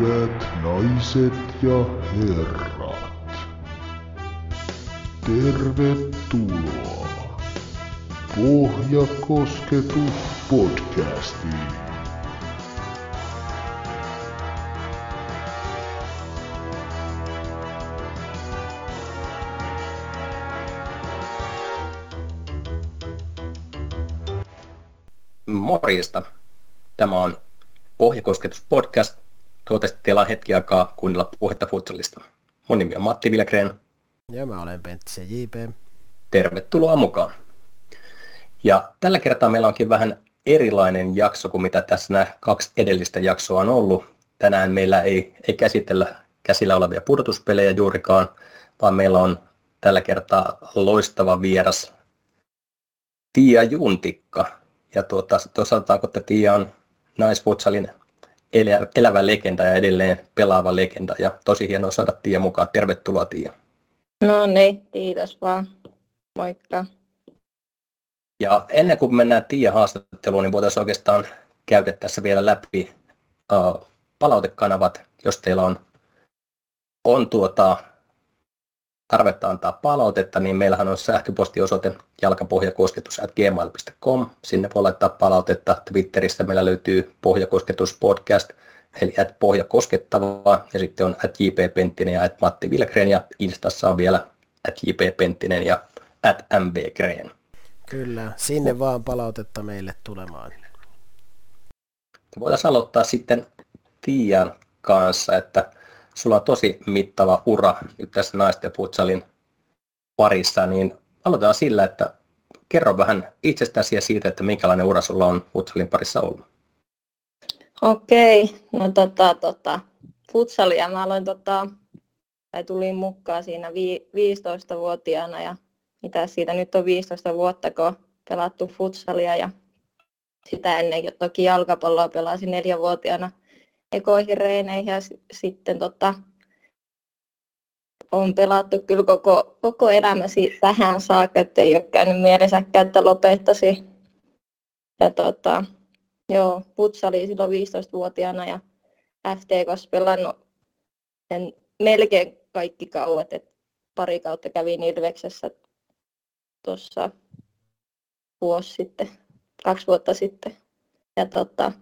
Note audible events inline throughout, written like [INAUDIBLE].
Hyvät naiset ja herrat, tervetuloa Pohjakosketus podcastiin. Morjesta. Tämä on Pohjakosketus podcast. Toivottavasti teillä on hetki aikaa kuunnella puhetta futsalista. Mun nimi on Matti Vilkreen. Ja mä olen Pentti JP. Tervetuloa mukaan. Ja tällä kertaa meillä onkin vähän erilainen jakso kuin mitä tässä nämä kaksi edellistä jaksoa on ollut. Tänään meillä ei, ei käsitellä käsillä olevia pudotuspelejä juurikaan, vaan meillä on tällä kertaa loistava vieras Tiia Juntikka. Ja tuota, sanotaanko, että Tiia on naisfutsalin elä, elävä legenda ja edelleen pelaava legenda. Ja tosi hienoa saada Tiia mukaan. Tervetuloa Tiia. No niin, kiitos vaan. Moikka. Ja ennen kuin mennään Tiia haastatteluun, niin voitaisiin oikeastaan käydä tässä vielä läpi uh, palautekanavat, jos teillä on, on tuota, tarvetta antaa palautetta, niin meillähän on sähköpostiosoite jalkapohjakosketus.gmail.com. Sinne voi laittaa palautetta. Twitteristä meillä löytyy Pohjakosketus-podcast, eli at pohjakoskettavaa, ja sitten on at JP Penttinen ja at Matti Vilgren, ja Instassa on vielä at JP Penttinen ja at MV Green. Kyllä, sinne vaan palautetta meille tulemaan. Voitaisiin aloittaa sitten Tiian kanssa, että sulla on tosi mittava ura nyt tässä naisten futsalin parissa, niin aloitetaan sillä, että kerro vähän itsestäsi ja siitä, että minkälainen ura sulla on futsalin parissa ollut. Okei, no tota, tota, futsalia mä aloin tota, tai tulin mukaan siinä vi, 15-vuotiaana ja mitä siitä nyt on 15 vuotta, kun pelattu futsalia ja sitä ennen toki jalkapalloa pelasin neljävuotiaana ekoihin reeneihin ja sitten tota, on pelattu kyllä koko, koko elämäsi tähän saakka, että ei ole käynyt mielessäkään, että lopettasi. Ja tota, joo, futsali silloin 15-vuotiaana ja FTKs pelannut sen melkein kaikki kauet, että pari kautta kävin Ilveksessä tuossa vuosi sitten, kaksi vuotta sitten. Ja tota,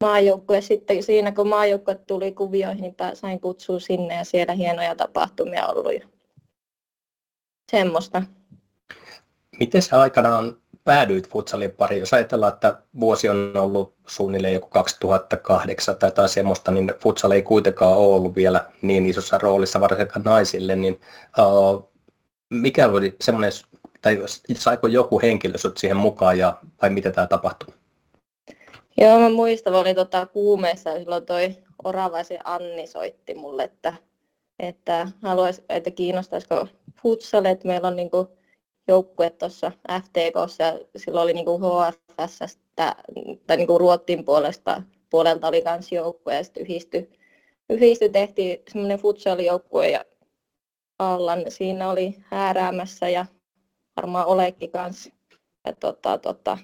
maajoukkue sitten siinä, kun maajoukkue tuli kuvioihin, niin sain kutsua sinne ja siellä hienoja tapahtumia ollut. Ja semmoista. Miten sä aikanaan päädyit futsalin pariin? Jos ajatellaan, että vuosi on ollut suunnilleen joku 2008 tai jotain semmoista, niin futsal ei kuitenkaan ole ollut vielä niin isossa roolissa varsinkaan naisille, niin uh, mikä oli semmoinen, tai saiko joku henkilö siihen mukaan ja, vai miten tämä tapahtui? Joo, mä muistan, olin tota kuumeessa silloin toi Oravaisen Anni soitti mulle, että, että haluaisi, että kiinnostaisiko futsal, että meillä on niinku joukkue tuossa FTKssa ja silloin oli niinku HFS tai niinku Ruottin puolesta, puolelta oli kans joukkue ja sitten yhdistyi, yhdisty tehtiin semmoinen futsal-joukkue ja Allan siinä oli hääräämässä ja varmaan Olekin kanssa. Ja tota, tota,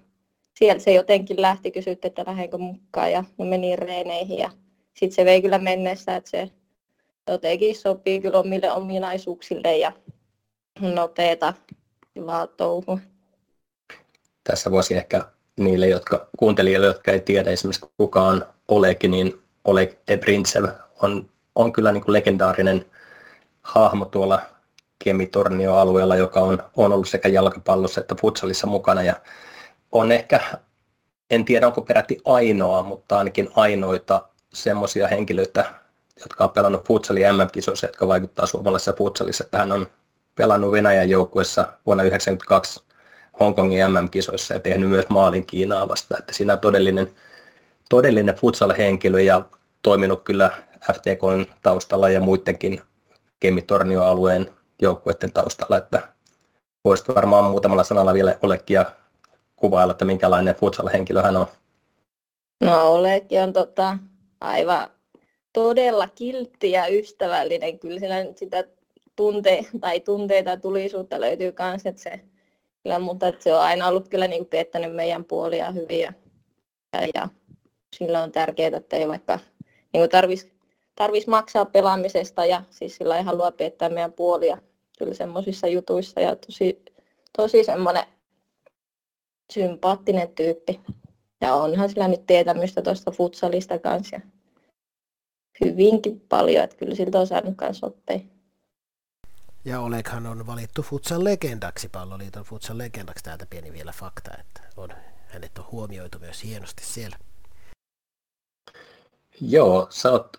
siellä se jotenkin lähti, kysytti, että lähdenkö mukaan ja me meni reeneihin ja sitten se vei kyllä mennessä, että se jotenkin sopii kyllä omille ominaisuuksille ja nopeeta hyvää touhua. Tässä voisi ehkä niille jotka, kuuntelijoille, jotka ei tiedä esimerkiksi kuka on Oleg, niin Oleg Ebrintsev on, on kyllä niin kuin legendaarinen hahmo tuolla Kemitornio-alueella, joka on, on ollut sekä jalkapallossa että futsalissa mukana ja on ehkä, en tiedä onko peräti ainoa, mutta ainakin ainoita semmoisia henkilöitä, jotka on pelannut futsali MM-kisoissa, jotka vaikuttaa suomalaisessa futsalissa. Hän on pelannut Venäjän joukkuessa vuonna 1992 Hongkongin MM-kisoissa ja tehnyt myös maalin Kiinaa vastaan. Että siinä on todellinen, todellinen futsal-henkilö ja toiminut kyllä FTKn taustalla ja muidenkin Kemitornio-alueen joukkueiden taustalla, että voisit varmaan muutamalla sanalla vielä olekin ja kuvailla, että minkälainen futsal-henkilö hän on? No Olekin on tota, aivan todella kiltti ja ystävällinen. Kyllä siellä sitä tunte, tai tunteita ja tulisuutta löytyy myös, että se, kyllä, mutta että se on aina ollut kyllä niin teettänyt meidän puolia hyvin ja, ja, ja sillä on tärkeää, että ei vaikka niin tarvitsisi tarvis maksaa pelaamisesta ja siis sillä ei halua piettää meidän puolia kyllä semmoisissa jutuissa ja tosi, tosi semmoinen sympaattinen tyyppi. Ja onhan sillä nyt tietämystä tuosta futsalista kanssa. Hyvinkin paljon, että kyllä siltä on saanut kanssa oppia. Ja Oleghan on valittu Futsan legendaksi, palloliiton Futsan legendaksi. Täältä pieni vielä fakta, että on, hänet on huomioitu myös hienosti siellä. Joo, sä oot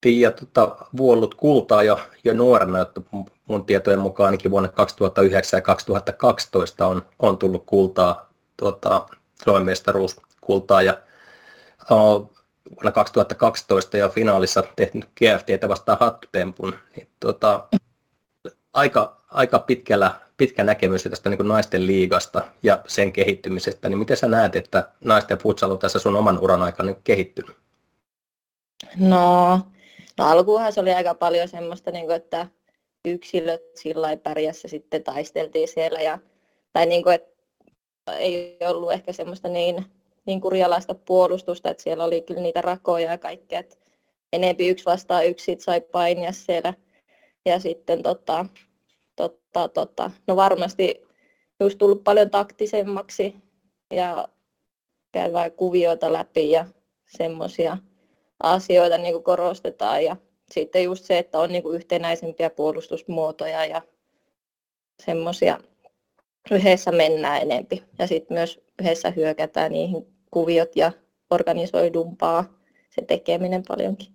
Pia tota, vuollut kultaa jo, jo nuorena, että mun tietojen mukaan ainakin vuonna 2009 ja 2012 on, on tullut kultaa, tuota, Suomen mestaruuskultaa ja vuonna 2012 jo finaalissa tehnyt GFTtä vastaan hattutempun, niin tuota, aika, aika pitkällä, pitkä näkemys tästä niin naisten liigasta ja sen kehittymisestä, niin miten sä näet, että naisten futsal on tässä sun oman uran aikana niin kehittynyt? No, no alkuunhan se oli aika paljon semmoista, niin kuin, että yksilöt sillä pärjässä sitten taisteltiin siellä ja, tai niin kuin, että ei ollut ehkä semmoista niin, niin kurjalaista puolustusta, että siellä oli kyllä niitä rakoja ja kaikkea, että enempi yksi vastaan yksi sai painia siellä ja sitten tota, tota, tota, no varmasti just tullut paljon taktisemmaksi ja käydään kuvioita läpi ja semmoisia asioita niin kuin korostetaan. Ja sitten just se, että on niin kuin yhtenäisempiä puolustusmuotoja ja semmoisia yhdessä mennään enempi. Ja sitten myös yhdessä hyökätään niihin kuviot ja organisoidumpaa se tekeminen paljonkin.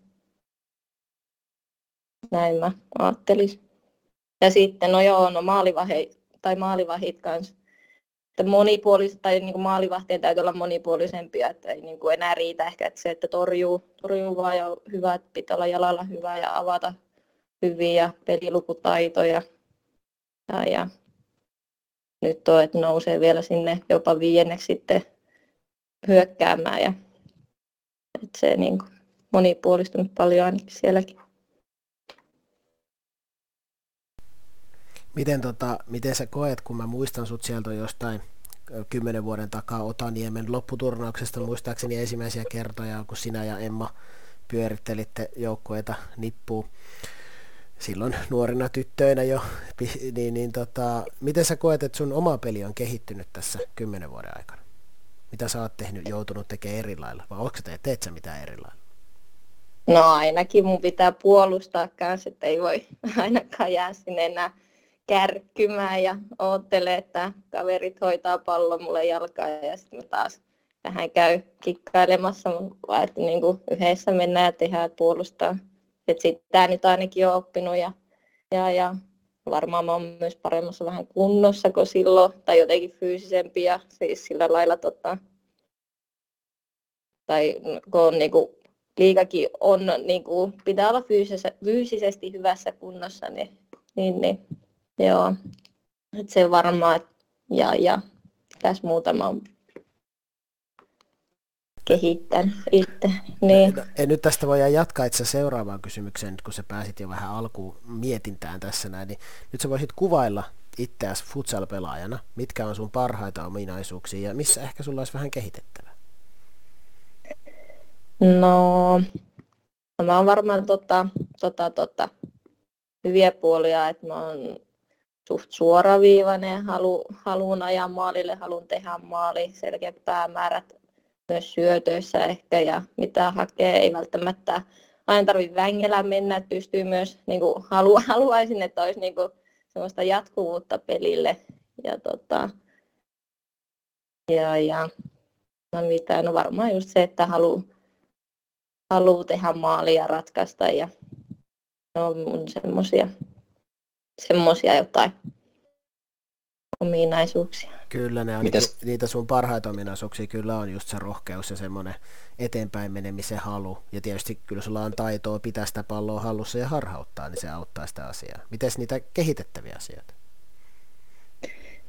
Näin mä ajattelisin. Ja sitten, no joo, no maalivahit, tai maalivahit kanssa. Että monipuoliset, tai niin kuin maalivahtien täytyy olla monipuolisempia, että ei niin kuin enää riitä ehkä että se, että torjuu, torjuu vaan ja hyvä, että pitää olla jalalla hyvä ja avata hyviä pelilukutaitoja. Ja, ja nyt on, että nousee vielä sinne jopa viienneksi sitten hyökkäämään ja että se niin kuin monipuolistunut paljon ainakin sielläkin. Miten, tota, miten sä koet, kun mä muistan sut sieltä jostain kymmenen vuoden takaa Otaniemen lopputurnauksesta muistaakseni ensimmäisiä kertoja, kun sinä ja Emma pyörittelitte joukkueita nippuun silloin nuorina tyttöinä jo, niin, niin tota, miten sä koet, että sun oma peli on kehittynyt tässä kymmenen vuoden aikana? Mitä sä oot tehnyt, joutunut tekemään eri lailla, vai onko te, teet sä mitään eri lailla? No ainakin mun pitää puolustaa kanssa, että ei voi [LAUGHS] ainakaan jää sinne enää kärkkymään ja oottelee, että kaverit hoitaa pallon mulle jalkaan ja sitten mä taas vähän käy kikkailemassa, vaan että niin kuin yhdessä mennään ja tehdään puolustaa. Että sitä nyt ainakin on oppinut ja, ja, ja varmaan mä oon myös paremmassa vähän kunnossa kuin silloin, tai jotenkin fyysisempi ja siis sillä lailla tota, tai kun on niin kuin, liikakin on, niin kuin, pitää olla fyysisesti hyvässä kunnossa, niin, niin, niin Joo, että se varmaan, ja, ja tässä muutama kehittänyt itse. Niin. En nyt tästä voi jatkaa itse seuraavaan kysymykseen, nyt kun sä pääsit jo vähän alkuun mietintään tässä näin, niin nyt sä voisit kuvailla itseäsi futsal-pelaajana, mitkä on sun parhaita ominaisuuksia ja missä ehkä sulla olisi vähän kehitettävää? No, no mä oon varmaan tota, tota, tota, hyviä puolia, että mä oon suht suoraviivainen, halu, haluan ajaa maalille, haluan tehdä maali, selkeät päämäärät myös syötöissä ehkä ja mitä hakee, ei välttämättä aina tarvitse vängellä mennä, että pystyy myös, niin kuin halu, [LAUGHS] haluaisin, että olisi niin kuin, sellaista jatkuvuutta pelille. Ja, tota, ja, ja no mitä, no varmaan just se, että haluaa halu tehdä maalia ratkaista ja no mun semmoisia semmoisia jotain ominaisuuksia. Kyllä ne on, Mites? niitä sun parhaita ominaisuuksia kyllä on just se rohkeus ja semmoinen eteenpäin menemisen halu. Ja tietysti kyllä sulla on taitoa pitää sitä palloa hallussa ja harhauttaa, niin se auttaa sitä asiaa. Miten niitä kehitettäviä asioita?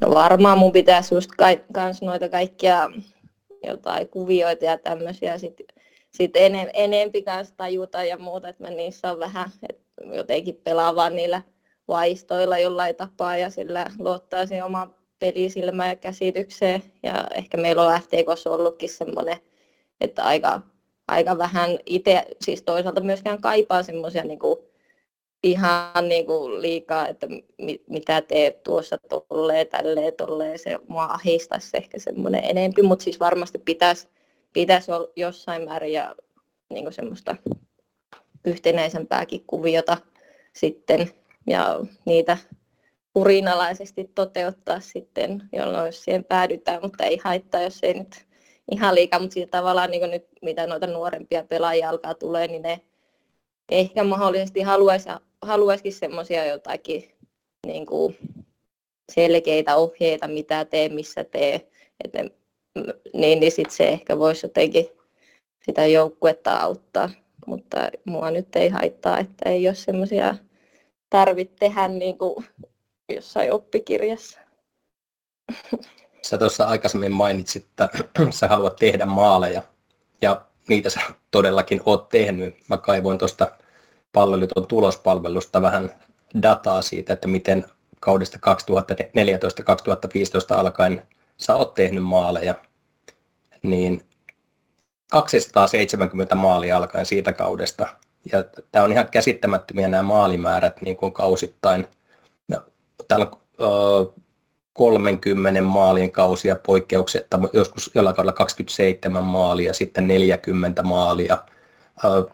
No varmaan mun pitäisi just ka- kans noita kaikkia jotain kuvioita ja tämmöisiä sitten sit enem- enempi kanssa tajuta ja muuta, että mä niissä on vähän, että jotenkin pelaa vaan niillä vaistoilla jollain tapaa ja sillä luottaa siihen omaan pelisilmään ja käsitykseen. Ja ehkä meillä on FTKssa ollutkin semmoinen, että aika aika vähän itse, siis toisaalta myöskään kaipaa semmoisia niin ihan niin kuin liikaa, että mi, mitä teet tuossa tolleen, tälleen, tolleen, se mua ahistaisi ehkä semmoinen enempi, mutta siis varmasti pitäisi, pitäisi olla jossain määrin ja niin kuin semmoista yhtenäisempääkin kuviota sitten ja niitä kurinalaisesti toteuttaa sitten, jolloin siihen päädytään, mutta ei haittaa, jos ei nyt ihan liikaa, mutta siitä tavallaan niin nyt mitä noita nuorempia pelaajia alkaa tulee, niin ne ehkä mahdollisesti haluaisi, haluaisikin semmoisia jotakin niin kuin selkeitä ohjeita, mitä tee, missä tee, että ne, niin, niin sitten se ehkä voisi jotenkin sitä joukkuetta auttaa, mutta mua nyt ei haittaa, että ei ole semmoisia tarvitse tehdä niin kuin jossain oppikirjassa. Sä tuossa aikaisemmin mainitsit, että [CLEARS THROAT] sä haluat tehdä maaleja ja niitä sä todellakin oot tehnyt. Mä kaivoin tuosta palveluton tulospalvelusta vähän dataa siitä, että miten kaudesta 2014-2015 alkaen sä oot tehnyt maaleja, niin 270 maalia alkaen siitä kaudesta. Ja tämä on ihan käsittämättömiä nämä maalimäärät niin kuin kausittain. No, täällä on 30 maalien kausia poikkeuksetta, joskus jollain kaudella 27 maalia, sitten 40 maalia.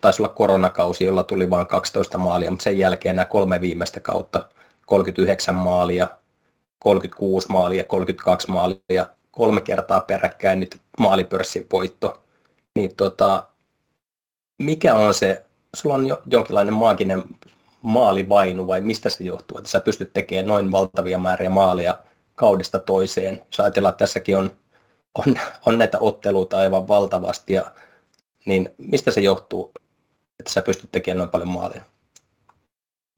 Taisi olla koronakausi, jolla tuli vain 12 maalia, mutta sen jälkeen nämä kolme viimeistä kautta 39 maalia, 36 maalia, 32 maalia, kolme kertaa peräkkäin nyt maalipörssin voitto. Niin tota, mikä on se, sulla on jo, jonkinlainen maaginen maalivainu vai mistä se johtuu, että sä pystyt tekemään noin valtavia määriä maaleja kaudesta toiseen. Jos ajatellaan, että tässäkin on, on, on näitä otteluita aivan valtavasti, ja, niin mistä se johtuu, että sä pystyt tekemään noin paljon maaleja?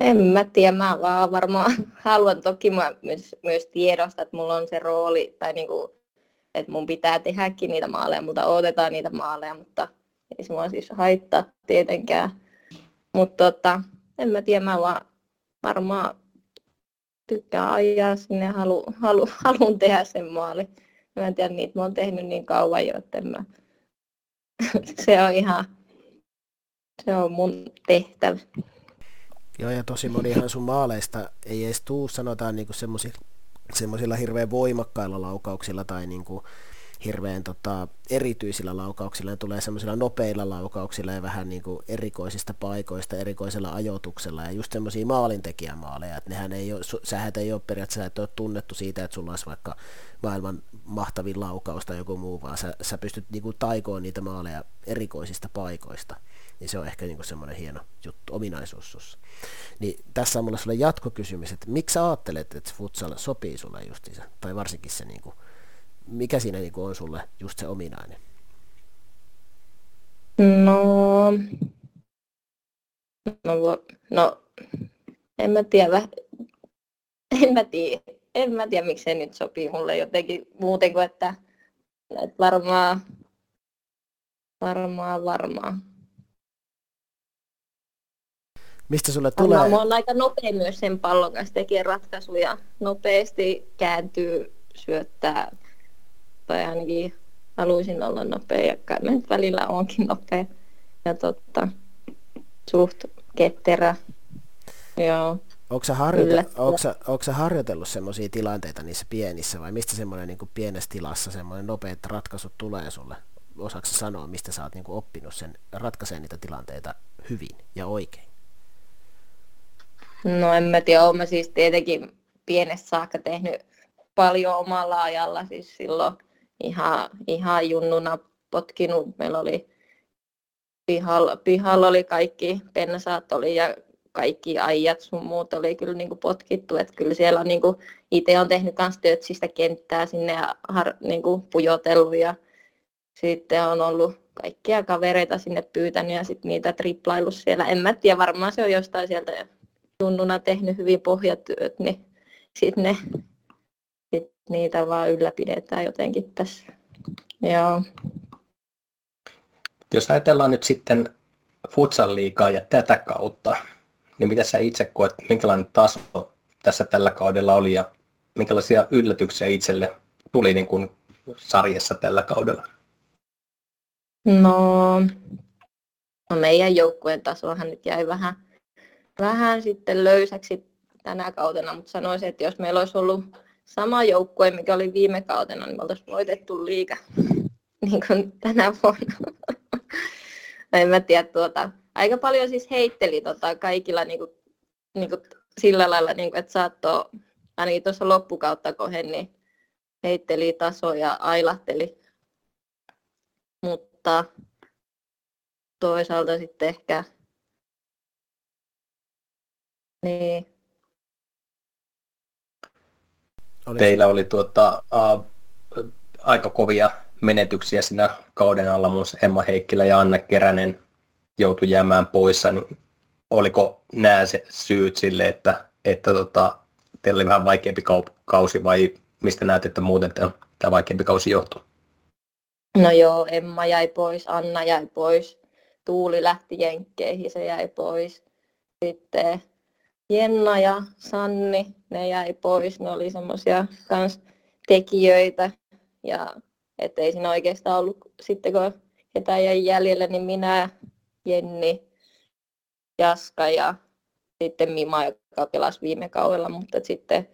En mä tiedä, mä vaan varmaan [LAUGHS] haluan toki mä myös, myös tiedosta, että mulla on se rooli, tai niinku, että mun pitää tehdäkin niitä maaleja, mutta odotetaan niitä maaleja, mutta ei se mua siis haittaa tietenkään. Mutta tota, en mä tiedä, mä vaan varmaan tykkään ajaa sinne, halu, halu, [LAUGHS] haluan tehdä sen maali. Mä en tiedä, niitä mä oon tehnyt niin kauan jo, että mä... [LAUGHS] se on ihan, se on mun tehtävä. Joo, ja tosi monihan sun maaleista ei edes tuu, sanotaan niinku semmoisilla hirveän voimakkailla laukauksilla tai niinku hirveän tota, erityisillä laukauksilla, ne tulee semmoisilla nopeilla laukauksilla ja vähän niin kuin erikoisista paikoista, erikoisella ajoituksella ja just semmoisia maalintekijämaaleja, että nehän ei ole, sähän ei ole periaatteessa, että ole tunnettu siitä, että sulla olisi vaikka maailman mahtavin laukaus tai joku muu, vaan sä, sä pystyt niin kuin taikoon niitä maaleja erikoisista paikoista. Niin se on ehkä niin semmoinen hieno juttu, ominaisuus sussa. Niin tässä on mulla sulle jatkokysymys, että miksi sä ajattelet, että futsal sopii sulle justiinsa, tai varsinkin se niin kuin mikä siinä niin on sulle just se ominainen? No, no, no en mä tiedä, en mä tiedä, en mä tiedä miksi se nyt sopii mulle jotenkin muuten kuin, että, että varmaan, varmaan, varmaan. Mistä sulle tulee? Mä oon aika nopea myös sen pallon kanssa tekee ratkaisuja. Nopeasti kääntyy, syöttää, tai ainakin haluaisin olla nopea ja kai nyt välillä onkin nopea ja totta, suht ketterä. Joo. Onko sä, harjoite- onko, sä, onko sä harjoitellut semmoisia tilanteita niissä pienissä vai mistä semmoinen niin pienessä tilassa semmoinen nopeat ratkaisut tulee sulle? Osaatko sanoa, mistä sä oot niin oppinut sen ratkaisemaan niitä tilanteita hyvin ja oikein? No en mä tiedä, olen siis tietenkin pienestä saakka tehnyt paljon omalla ajalla, siis silloin ihan, ihan junnuna potkinut. Meillä oli pihalla, pihalla oli kaikki pensaat oli ja kaikki ajat sun muut oli kyllä niin kuin potkittu. Että kyllä siellä on niin kuin, itse on tehnyt myös tötsistä kenttää sinne ja har, niin kuin pujotellut ja sitten on ollut kaikkia kavereita sinne pyytänyt ja sitten niitä triplaillut siellä. En mä tiedä, varmaan se on jostain sieltä junnuna tehnyt hyvin pohjatyöt, niin sitten ne niitä vaan ylläpidetään jotenkin tässä. Joo. Jos ajatellaan nyt sitten futsal liikaa ja tätä kautta, niin mitä sä itse koet, minkälainen taso tässä tällä kaudella oli ja minkälaisia yllätyksiä itselle tuli niin kuin sarjassa tällä kaudella? No, No meidän joukkueen tasohan nyt jäi vähän, vähän sitten löysäksi tänä kautena, mutta sanoisin, että jos meillä olisi ollut sama joukkue, mikä oli viime kautena, niin me oltaisiin voitettu liiga [LAUGHS] niin kuin tänä vuonna. [LAUGHS] en mä tiedä, tuota, aika paljon siis heitteli tota, kaikilla niin kuin, niin kuin, sillä lailla, niin kuin, että saattoi, ainakin tuossa loppukautta kohen, niin heitteli tasoja ja ailahteli. Mutta toisaalta sitten ehkä niin. Teillä oli tuota, uh, aika kovia menetyksiä siinä kauden alla, muun Emma Heikkilä ja Anna Keränen joutui jäämään poissa, niin oliko nämä se syyt sille, että, että tota, teillä oli vähän vaikeampi kausi vai mistä näet, että muuten tämä vaikeampi kausi johtuu? No joo, Emma jäi pois, Anna jäi pois, Tuuli lähti Jenkkeihin, se jäi pois. Sitten Jenna ja Sanni, ne jäi pois, ne oli semmoisia kans tekijöitä. Ja ettei siinä oikeastaan ollut, sitten kun ketään jäi jäljelle, niin minä, Jenni, Jaska ja sitten Mima, joka pelasi viime kaudella, mutta sitten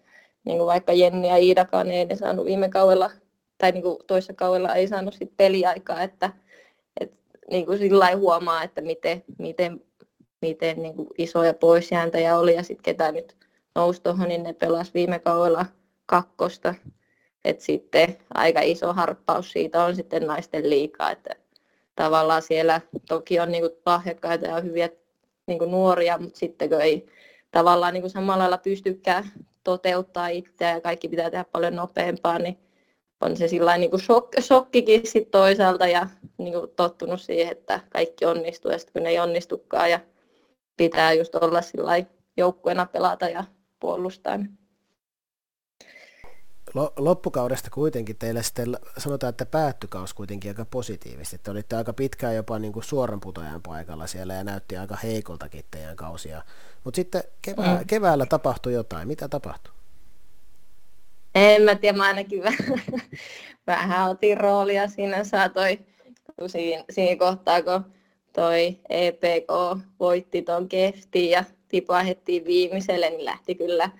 niin kuin vaikka Jenni ja Iidakaan ei ne saanut viime kaudella, tai niin kuin toisessa kaudella ei saanut sit peliaikaa, että, että niin kuin sillä huomaa, että miten, miten, miten niin kuin isoja poisjääntäjä oli ja sitten ketä nyt nousi tuohon, niin ne pelasi viime kaudella kakkosta. Et sitten aika iso harppaus siitä on sitten naisten liikaa, että tavallaan siellä toki on niin lahjakkaita ja hyviä niin nuoria, mutta sitten kun ei tavallaan niin samalla lailla pystykään toteuttaa itseä ja kaikki pitää tehdä paljon nopeampaa, niin on se sillä niin shok, shokkikin sit toisaalta ja niin kuin tottunut siihen, että kaikki onnistuu ja sitten kun ei onnistukaan ja pitää just olla sillä joukkueena pelata ja puolustaa. Niin loppukaudesta kuitenkin teille sitten sanotaan, että päättykaus kuitenkin aika positiivisesti. Te olitte aika pitkään jopa niin kuin suoran putoajan paikalla siellä ja näytti aika heikoltakin teidän kausia. Mutta sitten kevää, mm. keväällä tapahtui jotain. Mitä tapahtui? En mä tiedä, mä ainakin vähän, [LAUGHS] vähän otin roolia siinä saatoi siinä, siinä kohtaa, kun toi EPK voitti ton keftiin ja tipahettiin viimeiselle, niin lähti kyllä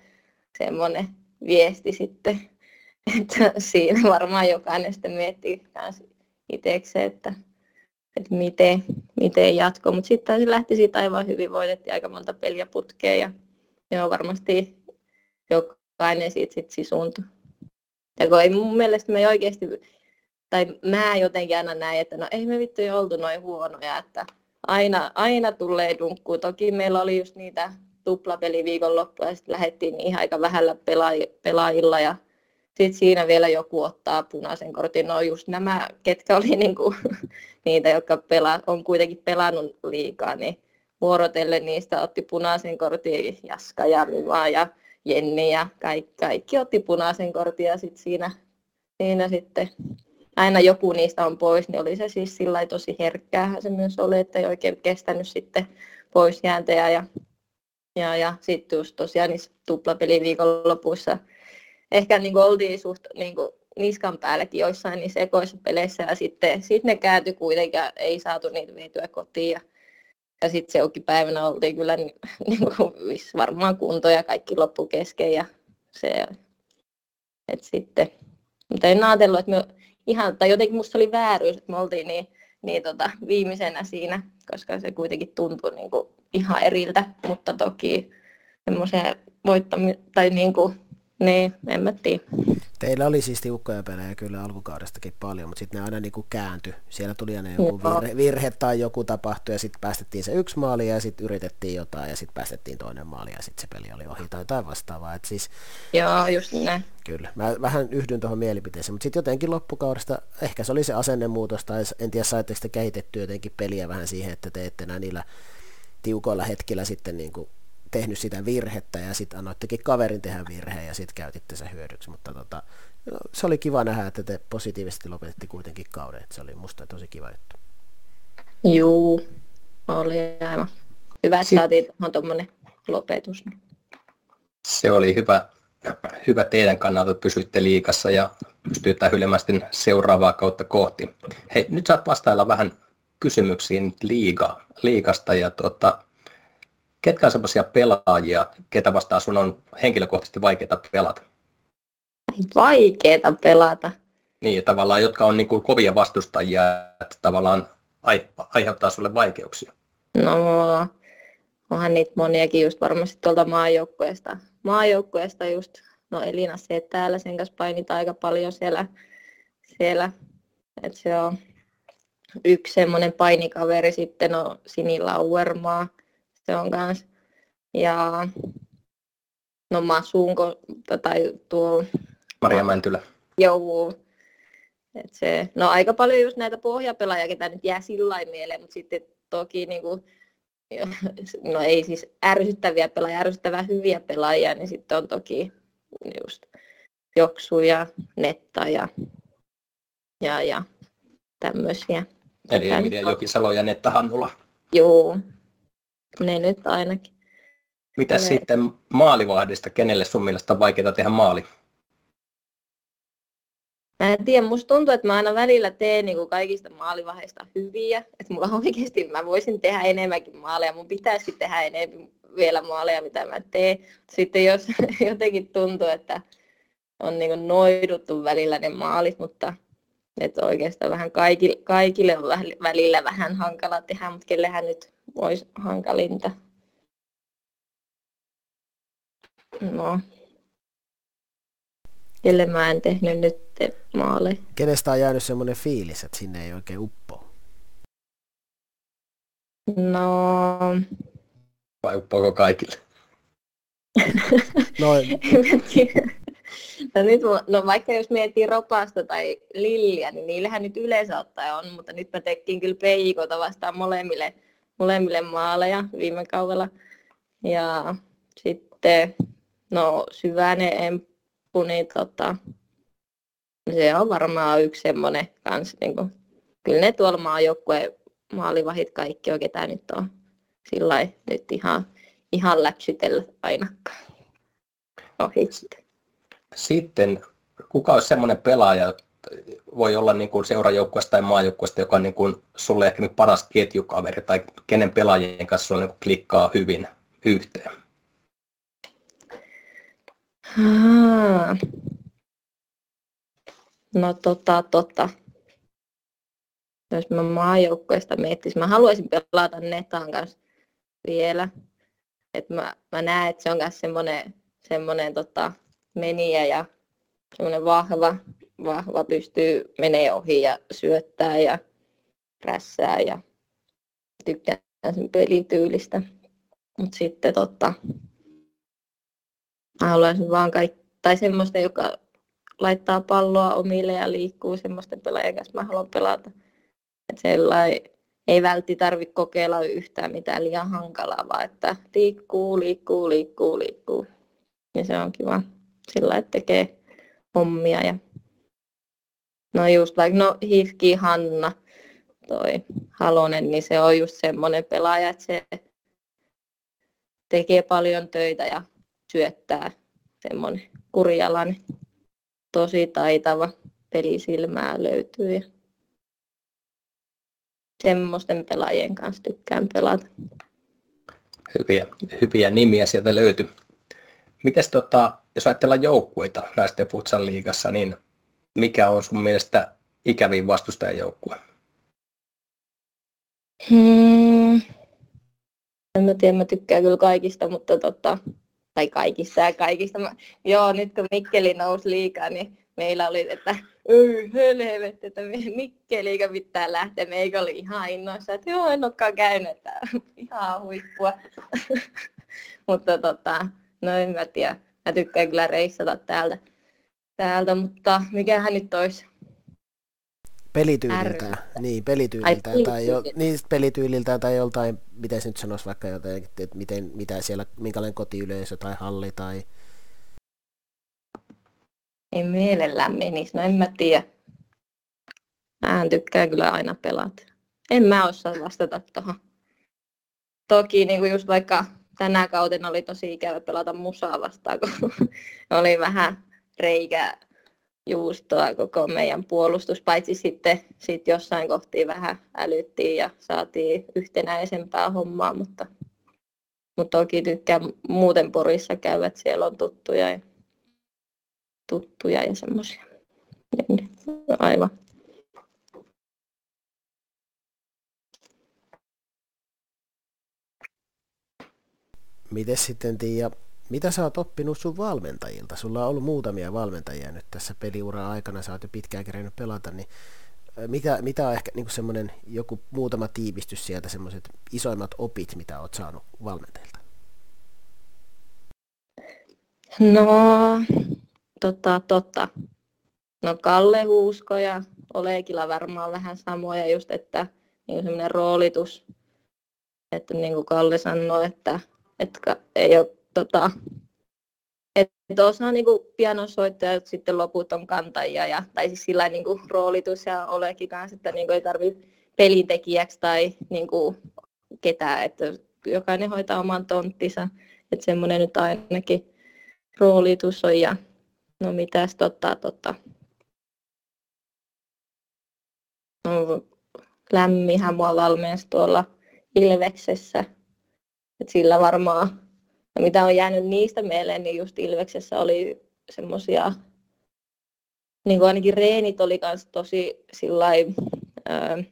semmoinen viesti sitten [LAUGHS] että siinä varmaan jokainen sitten miettii itsekseen, että, että miten, miten jatko. Mutta sitten se lähti siitä aivan hyvin, voitettiin aika monta peliä putkeen ja joo, varmasti jokainen siitä sitten sisuuntui. Ja kun ei mun mielestä me oikeasti, tai mä jotenkin aina näin, että no ei me vittu jo oltu noin huonoja, että aina, aina tulee dunkku. Toki meillä oli just niitä tuplapeliviikonloppuja ja sitten lähdettiin ihan aika vähällä pelaajilla ja sitten siinä vielä joku ottaa punaisen kortin. No just nämä, ketkä oli [LAUGHS] niinku, niitä, jotka pela, on kuitenkin pelannut liikaa, niin vuorotellen niistä otti punaisen kortin Jaska ja Mima ja Jenni ja kaikki, kaikki otti punaisen kortin ja sitten siinä, siinä sitten aina joku niistä on pois, niin oli se siis sillä tosi herkkäähän se myös oli, että ei oikein kestänyt sitten poisjääntejä ja, ja, ja sitten just tosiaan niissä tuplapeliviikonlopuissa ehkä niin oltiin suht niin kuin niskan päälläkin joissain niissä ekoissa peleissä ja sitten sit ne kääntyi kuitenkin ja ei saatu niitä vietyä kotiin ja, ja sitten se päivänä oltiin kyllä niin, [LAUGHS] niin kuin, varmaan kunto ja kaikki loppu kesken ja se, et sitten, mutta en ajatellut, että me ihan, tai jotenkin musta oli vääryys, että me oltiin niin, niin tota, viimeisenä siinä, koska se kuitenkin tuntui niin kuin ihan eriltä, mutta toki semmoiseen voittamiseen, tai niin kuin niin, en mä tiedä. Teillä oli siis tiukkoja pelejä kyllä alkukaudestakin paljon, mutta sitten ne aina niinku kääntyi. Siellä tuli aina joku virhe, virhe tai joku tapahtui ja sitten päästettiin se yksi maali ja sitten yritettiin jotain ja sitten päästettiin toinen maali ja sitten se peli oli ohi tai jotain vastaavaa. Et siis, Joo, just näin. Kyllä, mä vähän yhdyn tuohon mielipiteeseen, mutta sitten jotenkin loppukaudesta, ehkä se oli se asennemuutos tai en tiedä saitteko te kehitettyä jotenkin peliä vähän siihen, että te ette enää niillä tiukoilla hetkillä sitten niin kuin tehnyt sitä virhettä ja sitten annoittekin kaverin tehdä virheen ja sitten käytitte sen hyödyksi, mutta tota, no, se oli kiva nähdä, että te positiivisesti lopetitte kuitenkin kauden, että se oli musta tosi kiva juttu. Juu, oli aivan hyvä, että saatiin tuommoinen lopetus. Se oli hyvä, hyvä teidän kannalta, että pysyitte liikassa ja pystytte hylemmästi seuraavaa kautta kohti. Hei, nyt saat vastailla vähän kysymyksiin liiga, liigasta ja tuota, ketkä on sellaisia pelaajia, ketä vastaan sun on henkilökohtaisesti vaikeaa pelata? Vaikeeta pelata. Niin, tavallaan, jotka on niin kuin kovia vastustajia, että tavallaan aiheuttaa sulle vaikeuksia. No, onhan niitä moniakin just varmasti tuolta maajoukkueesta. Maajoukkueesta just, no Elina se, että täällä sen kanssa painitaan aika paljon siellä, siellä. että se on yksi semmoinen painikaveri, sitten on Sini Lauermaa, se on kans. Ja no Masunko tai tuo... Maria Mäntylä. Joo. Et se, no aika paljon just näitä pohjapelaajia, ketä nyt jää sillä mieleen, mutta sitten toki niin kuin, [LAUGHS] no ei siis ärsyttäviä pelaajia, ärsyttävää hyviä pelaajia, niin sitten on toki just Joksu ja Netta ja, ja, ja tämmöisiä. Eli Emilia Jokisalo ja Netta Hannula. Joo, ne nyt ainakin. Mitä ne... sitten maalivahdista? Kenelle sun mielestä on vaikeaa tehdä maali? Mä en tiedä, musta tuntuu, että mä aina välillä teen niin kuin kaikista maalivaiheista hyviä. Että mulla [LAUGHS] oikeasti, mä voisin tehdä enemmänkin maaleja. Mun pitäisi tehdä enemmän vielä maaleja, mitä mä teen. Sitten jos [LAUGHS] jotenkin tuntuu, että on niin kuin noiduttu välillä ne maalit, mutta että oikeastaan vähän kaikille, kaikille on välillä vähän hankala tehdä, mutta kellehän nyt olisi hankalinta. No, kelle mä en tehnyt nyt maaleja. Kenestä on jäänyt semmoinen fiilis, että sinne ei oikein uppoa? No... Vai uppoako kaikille? [LAUGHS] Noin. no, nyt, no vaikka jos miettii Ropasta tai Lilliä, niin niillähän nyt yleensä ottaen on, mutta nyt mä tekin kyllä peikota vastaan molemmille, molemmille maaleja viime kaudella. Ja sitten, no Syvänen Emppu, niin tota, se on varmaan yksi semmoinen kans, niin kuin, kyllä ne tuolla maajoukkueen maalivahit kaikki on, ketä nyt on sillä nyt ihan, ihan läpsytellä ainakaan ohi. Sitten, kuka olisi semmoinen pelaaja, voi olla niin kuin seurajoukkueesta tai maajoukkueesta, joka on niin kuin sulle ehkä paras ketjukaveri tai kenen pelaajien kanssa sulla niin klikkaa hyvin yhteen? No tota, tota. Jos mä maajoukkueesta miettisin, mä haluaisin pelata Netan kanssa vielä. Et mä, mä näen, että se on myös semmoinen, semmoinen tota, meniä ja semmoinen vahva, vahva pystyy menee ohi ja syöttää ja rässää ja tykkään sen pelityylistä. Mutta sitten tota, mä haluaisin vaan kaikki, tai semmoista, joka laittaa palloa omille ja liikkuu semmoisten pelaajien kanssa, mä haluan pelata. Et ei vältti tarvitse kokeilla yhtään mitään liian hankalaa, vaan että liikkuu, liikkuu, liikkuu, liikkuu. Ja se on kiva sillä, että tekee hommia. Ja... No just vaikka no Hifki Hanna, toi Halonen, niin se on just semmoinen pelaaja, että se tekee paljon töitä ja syöttää semmoinen kurjalainen tosi taitava pelisilmää löytyy. Ja semmoisten pelaajien kanssa tykkään pelata. Hyviä, hyviä nimiä sieltä löytyy. Mites tota, jos ajatellaan joukkueita naisten futsal liigassa, niin mikä on sun mielestä ikävin vastustajajoukkue? Hmm. En mä tiedä, mä tykkään kyllä kaikista, mutta tota, tai kaikista ja kaikista. Mä, joo, nyt kun Mikkeli nousi liikaa, niin meillä oli, että ei helvetti, että Mikkeliikä pitää lähteä. Meikä oli ihan innoissa, että joo, en olekaan käynyt, että [LAUGHS] ihan huippua. [LAUGHS] mutta tota, no en mä tiedä. Mä tykkään kyllä reissata täältä, täältä mutta mikähän nyt olisi Pelityyliltä, niin pelityyliltä, Ai, tai jo, niin pelityyliltä tai joltain, miten se nyt sanoisi vaikka jotain, että miten, mitä siellä, minkälainen kotiyleisö tai halli tai... Ei mielellään menisi, no en mä tiedä. Mä tykkään kyllä aina pelata. En mä osaa vastata tuohon. Toki niin kuin just vaikka tänä kautena oli tosi ikävä pelata musaa vastaan, kun [LAUGHS] oli vähän reikä juustoa koko meidän puolustus, paitsi sitten sit jossain kohtiin vähän älyttiin ja saatiin yhtenäisempää hommaa, mutta, mutta toki tykkään muuten Porissa käydä, että siellä on tuttuja ja, tuttuja ja semmoisia. Aivan. Miten sitten Tiia, mitä sä oot oppinut sun valmentajilta? Sulla on ollut muutamia valmentajia nyt tässä peliuran aikana, sä oot jo pitkään kerennyt pelata, niin mitä, mitä on ehkä niin semmoinen joku muutama tiivistys sieltä, semmoiset isoimmat opit, mitä oot saanut valmentajilta? No, tota, totta. No Kalle Huusko ja Olekilla varmaan vähän samoja just, että niin semmoinen roolitus, että niin kuin Kalle sanoi, että, että ei ole tota, että osa niin pianosoittajat sitten loput on kantajia, ja, tai siis sillä niin kuin, roolitus ja olekin kanssa, että niin kuin, ei tarvitse pelintekijäksi tai niin kuin, ketään, että jokainen hoitaa oman tonttinsa, että semmoinen nyt ainakin roolitus on, ja no mitäs tota, tota. No, lämmihän mua valmensi tuolla Ilveksessä, että sillä varmaan ja mitä on jäänyt niistä mieleen, niin just Ilveksessä oli semmoisia, niin kuin ainakin reenit oli myös tosi sillai, ää,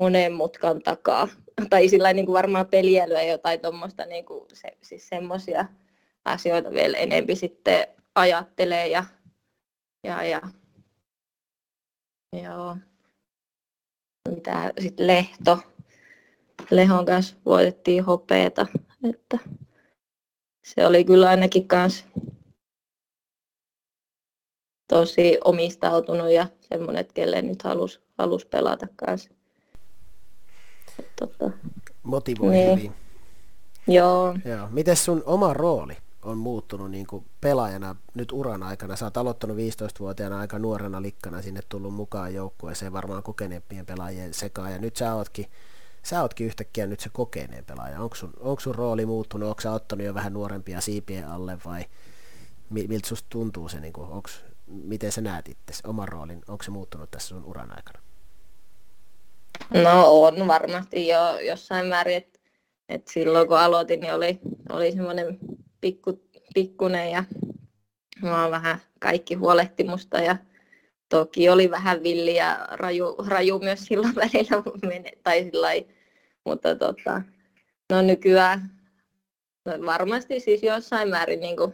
monen mutkan takaa. Tai sillä niin kuin varmaan peliälyä jotain tuommoista, niin kuin se, siis semmoisia asioita vielä enempi sitten ajattelee ja, ja, ja joo. Mitä sitten Lehto. Lehon kanssa voitettiin hopeeta että se oli kyllä ainakin kans tosi omistautunut ja semmoinen, että kelle nyt halusi halus pelata kanssa. Tota, Motivoi niin. hyvin. Joo. Joo. Miten sun oma rooli on muuttunut niin kuin pelaajana nyt uran aikana? Sä oot aloittanut 15-vuotiaana aika nuorena likkana sinne tullut mukaan joukkueeseen varmaan kokeneempien pelaajien sekaan ja nyt sä ootkin sä ootkin yhtäkkiä nyt se kokeneen pelaaja. Onko sun, onko sun rooli muuttunut? Onko sä ottanut jo vähän nuorempia siipien alle vai miltä susta tuntuu se? Niin kuin, onks, miten sä näet itse oman roolin? Onko se muuttunut tässä sun uran aikana? No on varmasti jo jossain määrin, että et silloin kun aloitin, niin oli, oli semmoinen pikku, pikkunen ja mä vähän kaikki huolehti musta ja toki oli vähän villi ja raju, raju myös silloin [LAUGHS] välillä, tai sillä mutta tota, no nykyään no varmasti siis jossain määrin niin kuin,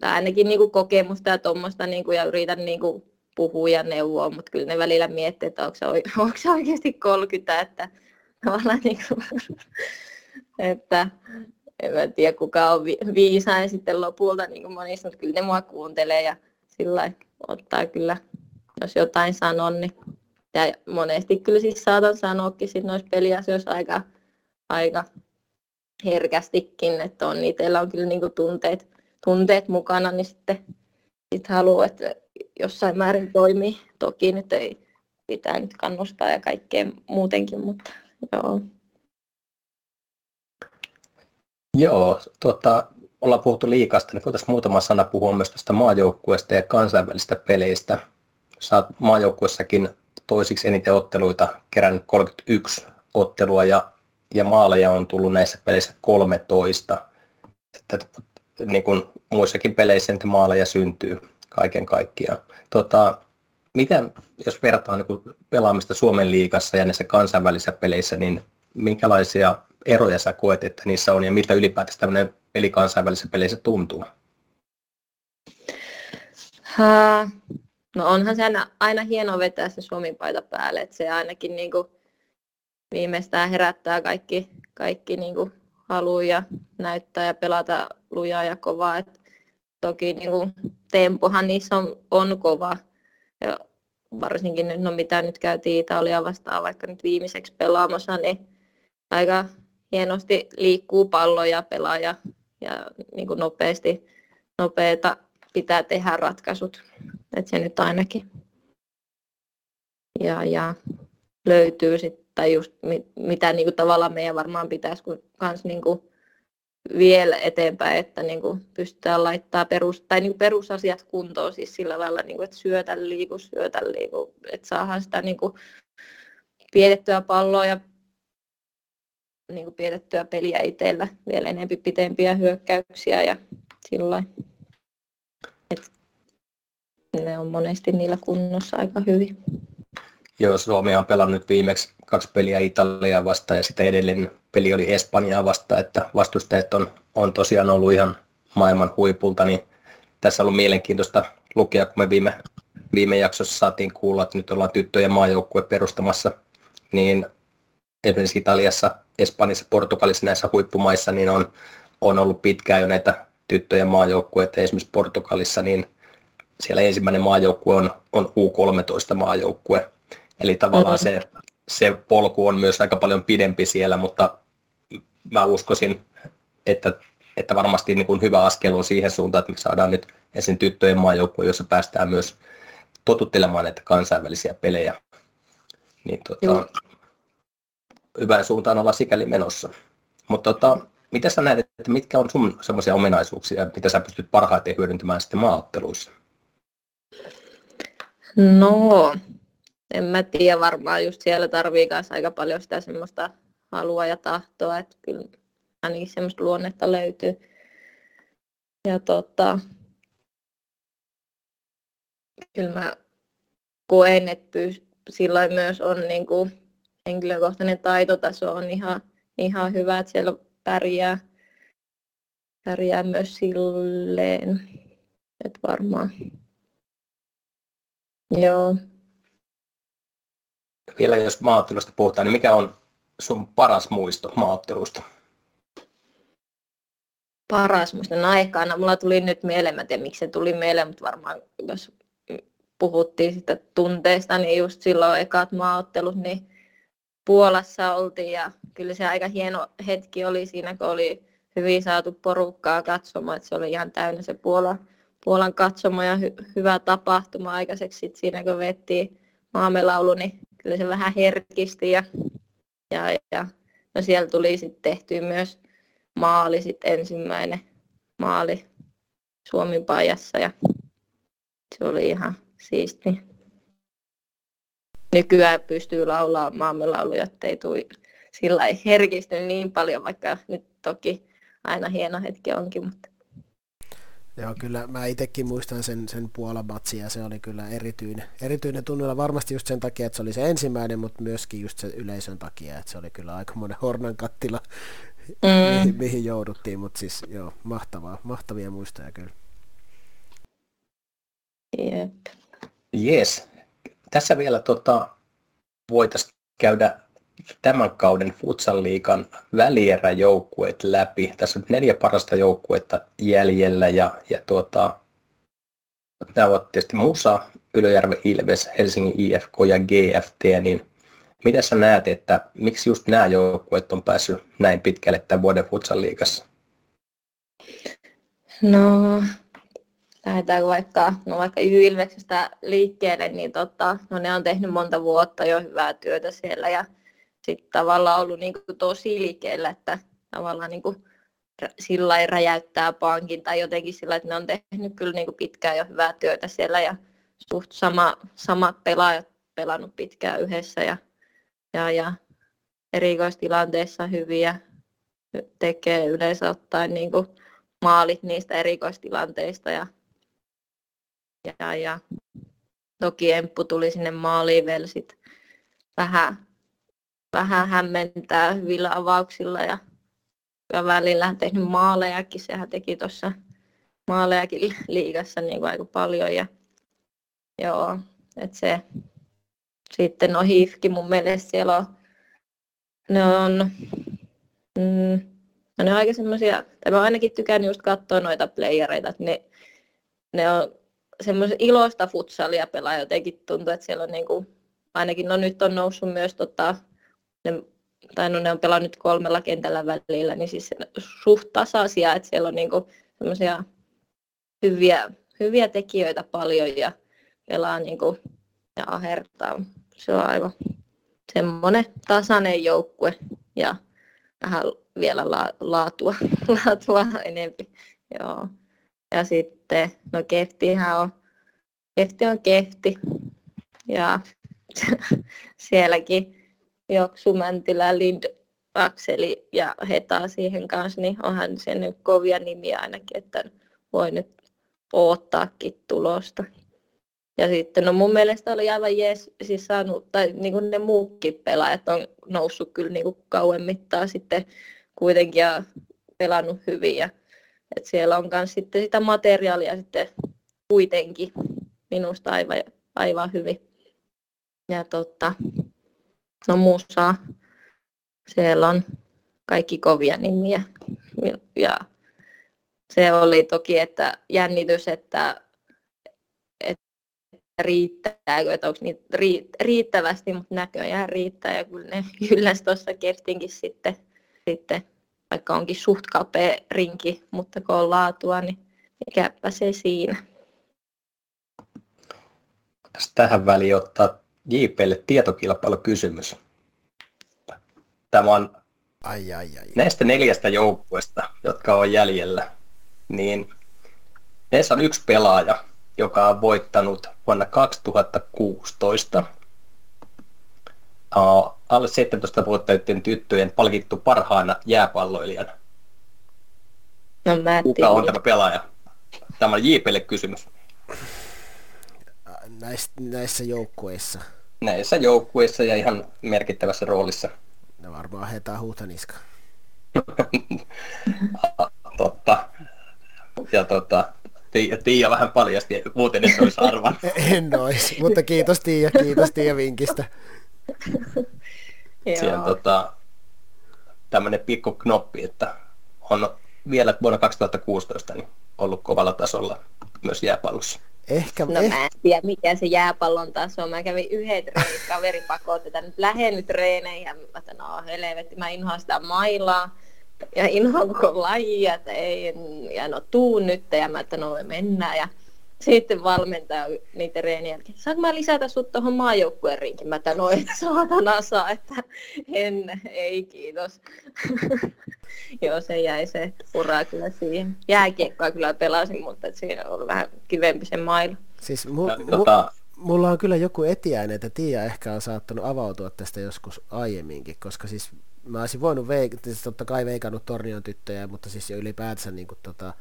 tai ainakin niin kuin kokemusta ja tuommoista niin ja yritän niin kuin, puhua ja neuvoa, mutta kyllä ne välillä miettii, että onko se, [LAUGHS] onko se oikeasti 30, että tavallaan niin kuin, [LAUGHS] että en mä tiedä kuka on viisain sitten lopulta, niin kuin monissa, mutta kyllä ne mua kuuntelee ja sillä ottaa kyllä jos jotain sanon, niin ja monesti kyllä siis saatan sanoakin sit noissa peliasioissa aika, aika herkästikin, että on itsellä on kyllä niinku tunteet, tunteet mukana, niin sitten sit haluaa, että jossain määrin toimii. Toki nyt ei pitää nyt kannustaa ja kaikkea muutenkin, mutta joo. Joo, tuota, ollaan puhuttu liikasta, niin voitaisiin muutama sana puhua myös tästä maajoukkueesta ja kansainvälistä peleistä sä oot maajoukkuessakin toisiksi eniten otteluita kerännyt 31 ottelua ja, ja maaleja on tullut näissä peleissä 13. Että, niin kuin muissakin peleissä niitä maaleja syntyy kaiken kaikkiaan. Tota, miten, jos vertaa niin pelaamista Suomen liigassa ja näissä kansainvälisissä peleissä, niin minkälaisia eroja sä koet, että niissä on ja mitä ylipäätään tämmöinen peli kansainvälisissä peleissä tuntuu? No onhan se aina, aina hienoa vetää se Suomi-paita päälle, että se ainakin niin kuin viimeistään herättää kaikki, kaikki niin kuin haluaa ja näyttää ja pelata lujaa ja kovaa. Et toki niin kuin tempohan niissä on, on kova. Ja varsinkin nyt, no mitä nyt käytiin Italia vastaan vaikka nyt viimeiseksi pelaamassa, niin aika hienosti liikkuu pallo ja pelaa ja, ja niin kuin nopeasti, nopeita pitää tehdä ratkaisut. Että se nyt ainakin. Ja, ja löytyy sitten, tai just mit, mitä niinku tavallaan meidän varmaan pitäisi kans niinku vielä eteenpäin, että niin kuin pystytään laittaa perus, tai niin kuin perusasiat kuntoon siis sillä lailla, niin kuin, että syötä liiku, syötä liiku, että saadaan sitä niin kuin pidettyä palloa ja niin kuin pidettyä peliä itsellä vielä enempi pitempiä hyökkäyksiä ja sillä ne on monesti niillä kunnossa aika hyvin. Joo, Suomi on pelannut viimeksi kaksi peliä Italiaa vastaan ja sitten edellinen peli oli Espanjaa vastaan, että vastustajat on, on tosiaan ollut ihan maailman huipulta, niin tässä on ollut mielenkiintoista lukea, kun me viime, viime jaksossa saatiin kuulla, että nyt ollaan tyttöjen maajoukkue perustamassa, niin esimerkiksi Italiassa, Espanjassa, Portugalissa näissä huippumaissa, niin on, on ollut pitkään jo näitä tyttöjen maajoukkueita, esimerkiksi Portugalissa, niin siellä ensimmäinen maajoukkue on, on U13 maajoukkue, eli tavallaan mm-hmm. se, se polku on myös aika paljon pidempi siellä, mutta mä uskoisin, että, että varmasti niin kuin hyvä askel on siihen suuntaan, että me saadaan nyt ensin tyttöjen maajoukkue, jossa päästään myös totuttelemaan näitä kansainvälisiä pelejä. Niin, tota, hyvään suuntaan olla sikäli menossa. Mutta tota, mitä sä näet, että mitkä on sun semmoisia ominaisuuksia, mitä sä pystyt parhaiten hyödyntämään sitten maaotteluissa? No, en mä tiedä, varmaan just siellä tarvii kanssa aika paljon sitä semmoista halua ja tahtoa, että kyllä ainakin semmoista luonnetta löytyy. Ja tota, kyllä mä koen, että silloin myös on niin kuin henkilökohtainen taitotaso on ihan, ihan hyvä, että siellä pärjää, pärjää myös silleen, että varmaan. Joo. Vielä jos maaottelusta puhutaan, niin mikä on sun paras muisto maaottelusta? Paras muisto? No aikana. Mulla tuli nyt mieleen, mä tiedän miksi se tuli mieleen, mutta varmaan jos puhuttiin sitä tunteista, niin just silloin ekat maaottelut, niin Puolassa oltiin ja kyllä se aika hieno hetki oli siinä, kun oli hyvin saatu porukkaa katsomaan, että se oli ihan täynnä se Puola, Puolan katsomo ja hy, hyvä tapahtuma aikaiseksi sit siinä, kun vettiin maamelaulu, niin kyllä se vähän herkisti ja, ja, ja no siellä tuli sitten tehty myös maali sit ensimmäinen maali Suomen pajassa ja se oli ihan siisti nykyään pystyy laulaa maamme lauluja, ettei tule sillä ei herkisty niin paljon, vaikka nyt toki aina hieno hetki onkin. Mutta. Joo, kyllä mä itsekin muistan sen, sen Puola-matsin ja se oli kyllä erityinen, erityinen tunnella varmasti just sen takia, että se oli se ensimmäinen, mutta myöskin just sen yleisön takia, että se oli kyllä aika monen hornan kattila, mm. mihin, mihin jouduttiin, mutta siis joo, mahtavaa, mahtavia muistoja kyllä. Jep. Yes, tässä vielä tota, voitaisiin käydä tämän kauden Futsal-liigan välieräjoukkueet läpi. Tässä on neljä parasta joukkuetta jäljellä ja, ja tuota, nämä ovat tietysti Musa, Ylöjärven Ilves, Helsingin IFK ja GFT, niin mitä sä näet, että miksi just nämä joukkueet on päässyt näin pitkälle tämän vuoden Futsal-liigassa? No, lähdetään vaikka, no vaikka Ilveksestä liikkeelle, niin tota, no ne on tehnyt monta vuotta jo hyvää työtä siellä ja sitten tavallaan ollut niin kuin tosi liikkeellä, että tavallaan niin kuin sillä ei räjäyttää pankin tai jotenkin sillä, että ne on tehnyt kyllä niin kuin pitkään jo hyvää työtä siellä ja suht sama, samat pelaajat pelannut pitkään yhdessä ja, ja, ja erikoistilanteissa hyviä tekee yleensä ottaen niin kuin maalit niistä erikoistilanteista ja ja, ja toki Emppu tuli sinne maaliin vielä sit vähän, vähän hämmentää hyvillä avauksilla ja, ja välillä tehnyt maalejakin. Sehän teki tuossa maalejakin liigassa niin kuin aika paljon. Ja, joo, että se sitten no Hifki mun mielestä siellä on, ne on, mm, no ne on aika semmoisia, tai mä ainakin tykännyt just katsoa noita playereita, että ne, ne on semmoisen iloista futsalia pelaa jotenkin tuntuu, että siellä on niin kuin, ainakin no nyt on noussut myös tota, ne, tai no ne on pelannut kolmella kentällä välillä, niin siis suht tasaisia, että siellä on niin kuin semmoisia hyviä, hyviä tekijöitä paljon ja pelaa niin kuin, ja ahertaa. Se on aivan semmoinen tasainen joukkue ja vähän vielä la, laatua, [LAUGHS] laatua enempi. Joo. Ja sitten, no Keftihän on, Kefti on Kefti. Ja [LAUGHS] sielläkin Joksu, Mäntylä, Lind, Akseli ja Heta siihen kanssa, niin onhan se nyt kovia nimiä ainakin, että voi nyt oottaakin tulosta. Ja sitten no mun mielestä oli aivan jees, siis saanut, tai niin kuin ne muukin pelaajat on noussut kyllä niin kuin kauemmittaa sitten kuitenkin ja pelannut hyvin. Ja, että siellä on myös sitten sitä materiaalia sitten kuitenkin minusta aivan, aivan hyvin. Ja totta, no muussa siellä on kaikki kovia nimiä. Ja se oli toki että jännitys, että, että riittääkö, että onko niitä riittävästi, mutta näköjään riittää. Ja kyllä ne ylläs tuossa Kertinkin sitten, sitten, vaikka onkin suht kapea rinki, mutta kun on laatua, niin mikäpä se siinä. Tähän väliin ottaa JPlle tietokilpailukysymys. Tämä on ai, ai, ai. näistä neljästä joukkueesta, jotka on jäljellä, niin näissä on yksi pelaaja, joka on voittanut vuonna 2016 uh, alle 17-vuotiaiden tyttöjen palkittu parhaana jääpalloilijana. No, mä Kuka on tämä pelaaja? Tämä on JPlle kysymys. Näissä, näissä joukkueissa. Näissä joukkueissa ja ihan merkittävässä roolissa. Ne varmaan heitää huutaniska. [LAUGHS] Totta. Ja tota, Tiia, Tiia vähän paljasti, muuten et olisi arvan. [LAUGHS] en olisi, mutta kiitos Tiia, kiitos Tiia vinkistä. Siellä on tota, tämmöinen pikku knoppi, että on vielä vuonna 2016 niin ollut kovalla tasolla myös jääpallossa. Ehkä, no eh... mä en tiedä mikä se jääpallon taso. Mä kävin yhden treenin kaveripakot, että nyt lähden nyt treeneihin ja mä että no helvetti, mä inhoan sitä mailaa. Ja inhoan koko lajia, että ei, ja no tuu nyt. Ja mä että no mennään. Ja sitten valmentaa niitä reenien jälkeen. Saanko mä lisätä sut tuohon maajoukkueen rinkin? Mä että no et saatana saa, että en, ei kiitos. [LAUGHS] Joo, se jäi se ura kyllä siihen. Jääkiekkoa kyllä pelasin, mutta siinä on vähän kivempi se mailla. Siis mu- mu- mulla on kyllä joku etiäinen, että Tiia ehkä on saattanut avautua tästä joskus aiemminkin, koska siis mä olisin voinut veik- siis totta kai veikannut Tornion tyttöjä, mutta siis jo ylipäätänsä niin kuin, tota,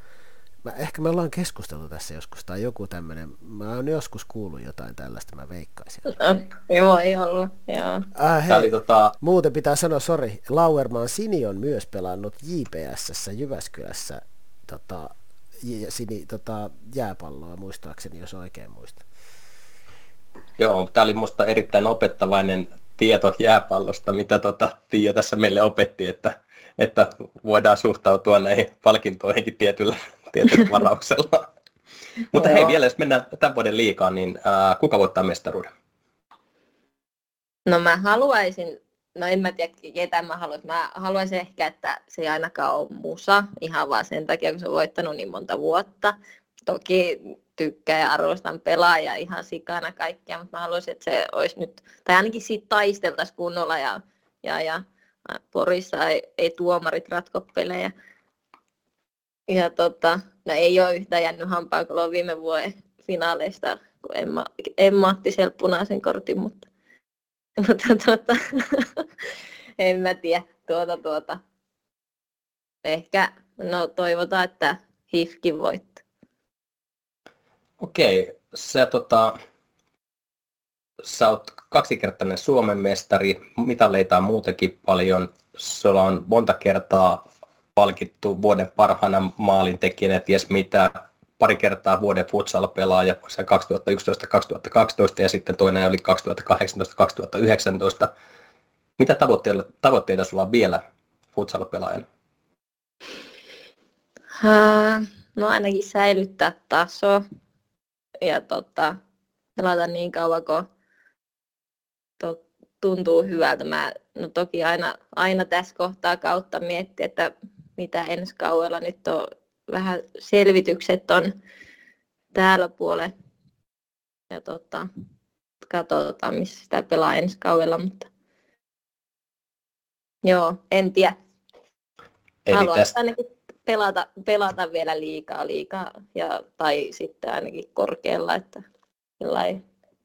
Mä, ehkä me ollaan keskusteltu tässä joskus, tai joku tämmöinen, mä oon joskus kuullut jotain tällaista, mä veikkaisin. No, joo, ei ollut, joo. Äh, hei, tota... Muuten pitää sanoa, sori, Lauermaan Sini on myös pelannut JPSssä Jyväskylässä tota, sini, tota, jääpalloa muistaakseni, jos oikein muistan. Joo, tämä oli minusta erittäin opettavainen tieto jääpallosta, mitä tota, Tiia tässä meille opetti, että, että voidaan suhtautua näihin palkintoihinkin tietyllä tietyllä [LAUGHS] varauksella. Mutta hei, vielä jos mennään tämän vuoden liikaan, niin ää, kuka voittaa mestaruuden? No mä haluaisin, no en mä tiedä ketä mä haluaisin, mä haluaisin ehkä, että se ei ainakaan ole musa, ihan vaan sen takia, kun se on voittanut niin monta vuotta. Toki tykkää ja arvostan pelaajaa ihan sikana kaikkea, mutta mä haluaisin, että se olisi nyt, tai ainakin siitä taisteltaisiin kunnolla ja, ja, ja Porissa ei, ei tuomarit ratko pelejä. Ja tota, no ei ole yhtä jännyt hampaankoloa viime vuoden finaaleista, kun Emma, Emma otti siellä punaisen kortin, mutta, mutta tota, [LAUGHS] en mä tiedä, tuota, tuota. Ehkä, no toivotaan, että HIFkin voittaa. Okei, sä, tota, sä oot kaksikertainen Suomen mestari, mitaleita on muutenkin paljon, sulla on monta kertaa palkittu vuoden parhaana maalintekijänä, ties mitä, pari kertaa vuoden futsal-pelaaja, 2011-2012 ja sitten toinen oli 2018-2019. Mitä tavoitteita, tavoitteita sulla on vielä futsal-pelaajana? No ainakin säilyttää taso ja tota, pelata niin kauan, kun to, tuntuu hyvältä. Mä no toki aina, aina tässä kohtaa kautta miettiä, että mitä ensi kaudella nyt on vähän selvitykset on täällä puolella. Ja tota, katsotaan, missä sitä pelaa ensi kaudella, mutta joo, en tiedä. Eli Haluaisin tästä, ainakin pelata, pelata vielä liikaa, liikaa ja, tai sitten ainakin korkealla, että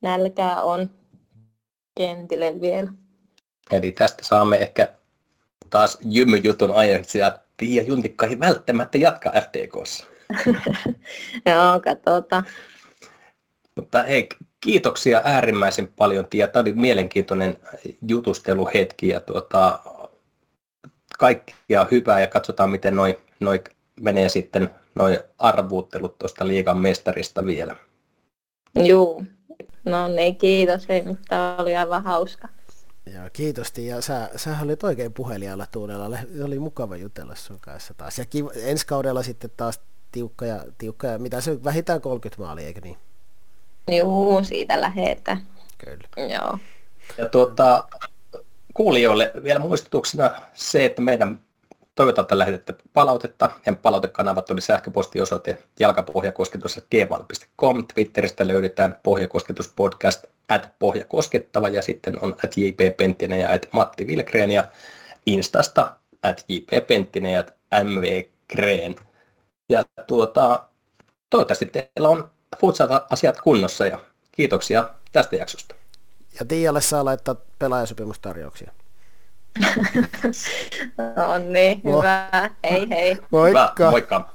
nälkää on kentille vielä. eli tästä saamme ehkä taas jymyjutun ajaksi ja Pia Juntikka ei välttämättä jatka FTKssa. [LAUGHS] Joo, katsotaan. Mutta hei, kiitoksia äärimmäisen paljon Tia. Tämä oli mielenkiintoinen jutusteluhetki ja tuota, kaikkia hyvää ja katsotaan miten noi, noi menee sitten noi arvuuttelut tuosta liigan mestarista vielä. Juu. No niin, kiitos. Ei mitään, oli aivan hauska. Joo, kiitos ja sä, sä olit oikein puhelijalla tuunella. Se oli mukava jutella sun kanssa taas. Ja kiva, ensi kaudella sitten taas tiukka ja, tiukka ja mitä se vähintään 30 maalia, eikö niin? Juu, siitä lähetään. Kyllä. Joo. Ja tuota, kuulijoille vielä muistutuksena se, että meidän toivotaan lähetettä palautetta. Ja palautekanavat oli sähköpostiosoite jalkapohjakosketus gmail.com. Twitteristä löydetään pohjakosketuspodcast at pohjakoskettava ja sitten on at jp Penttinen ja at Matti Vilgren ja Instasta at jp Penttinen ja mv Green. Ja tuota, toivottavasti teillä on futsal-asiat kunnossa ja kiitoksia tästä jaksosta. Ja Tiialle saa laittaa pelaajasopimustarjouksia. [LAUGHS] no niin, hyvä. Hei hei. Moikka. Hyvä, moikka.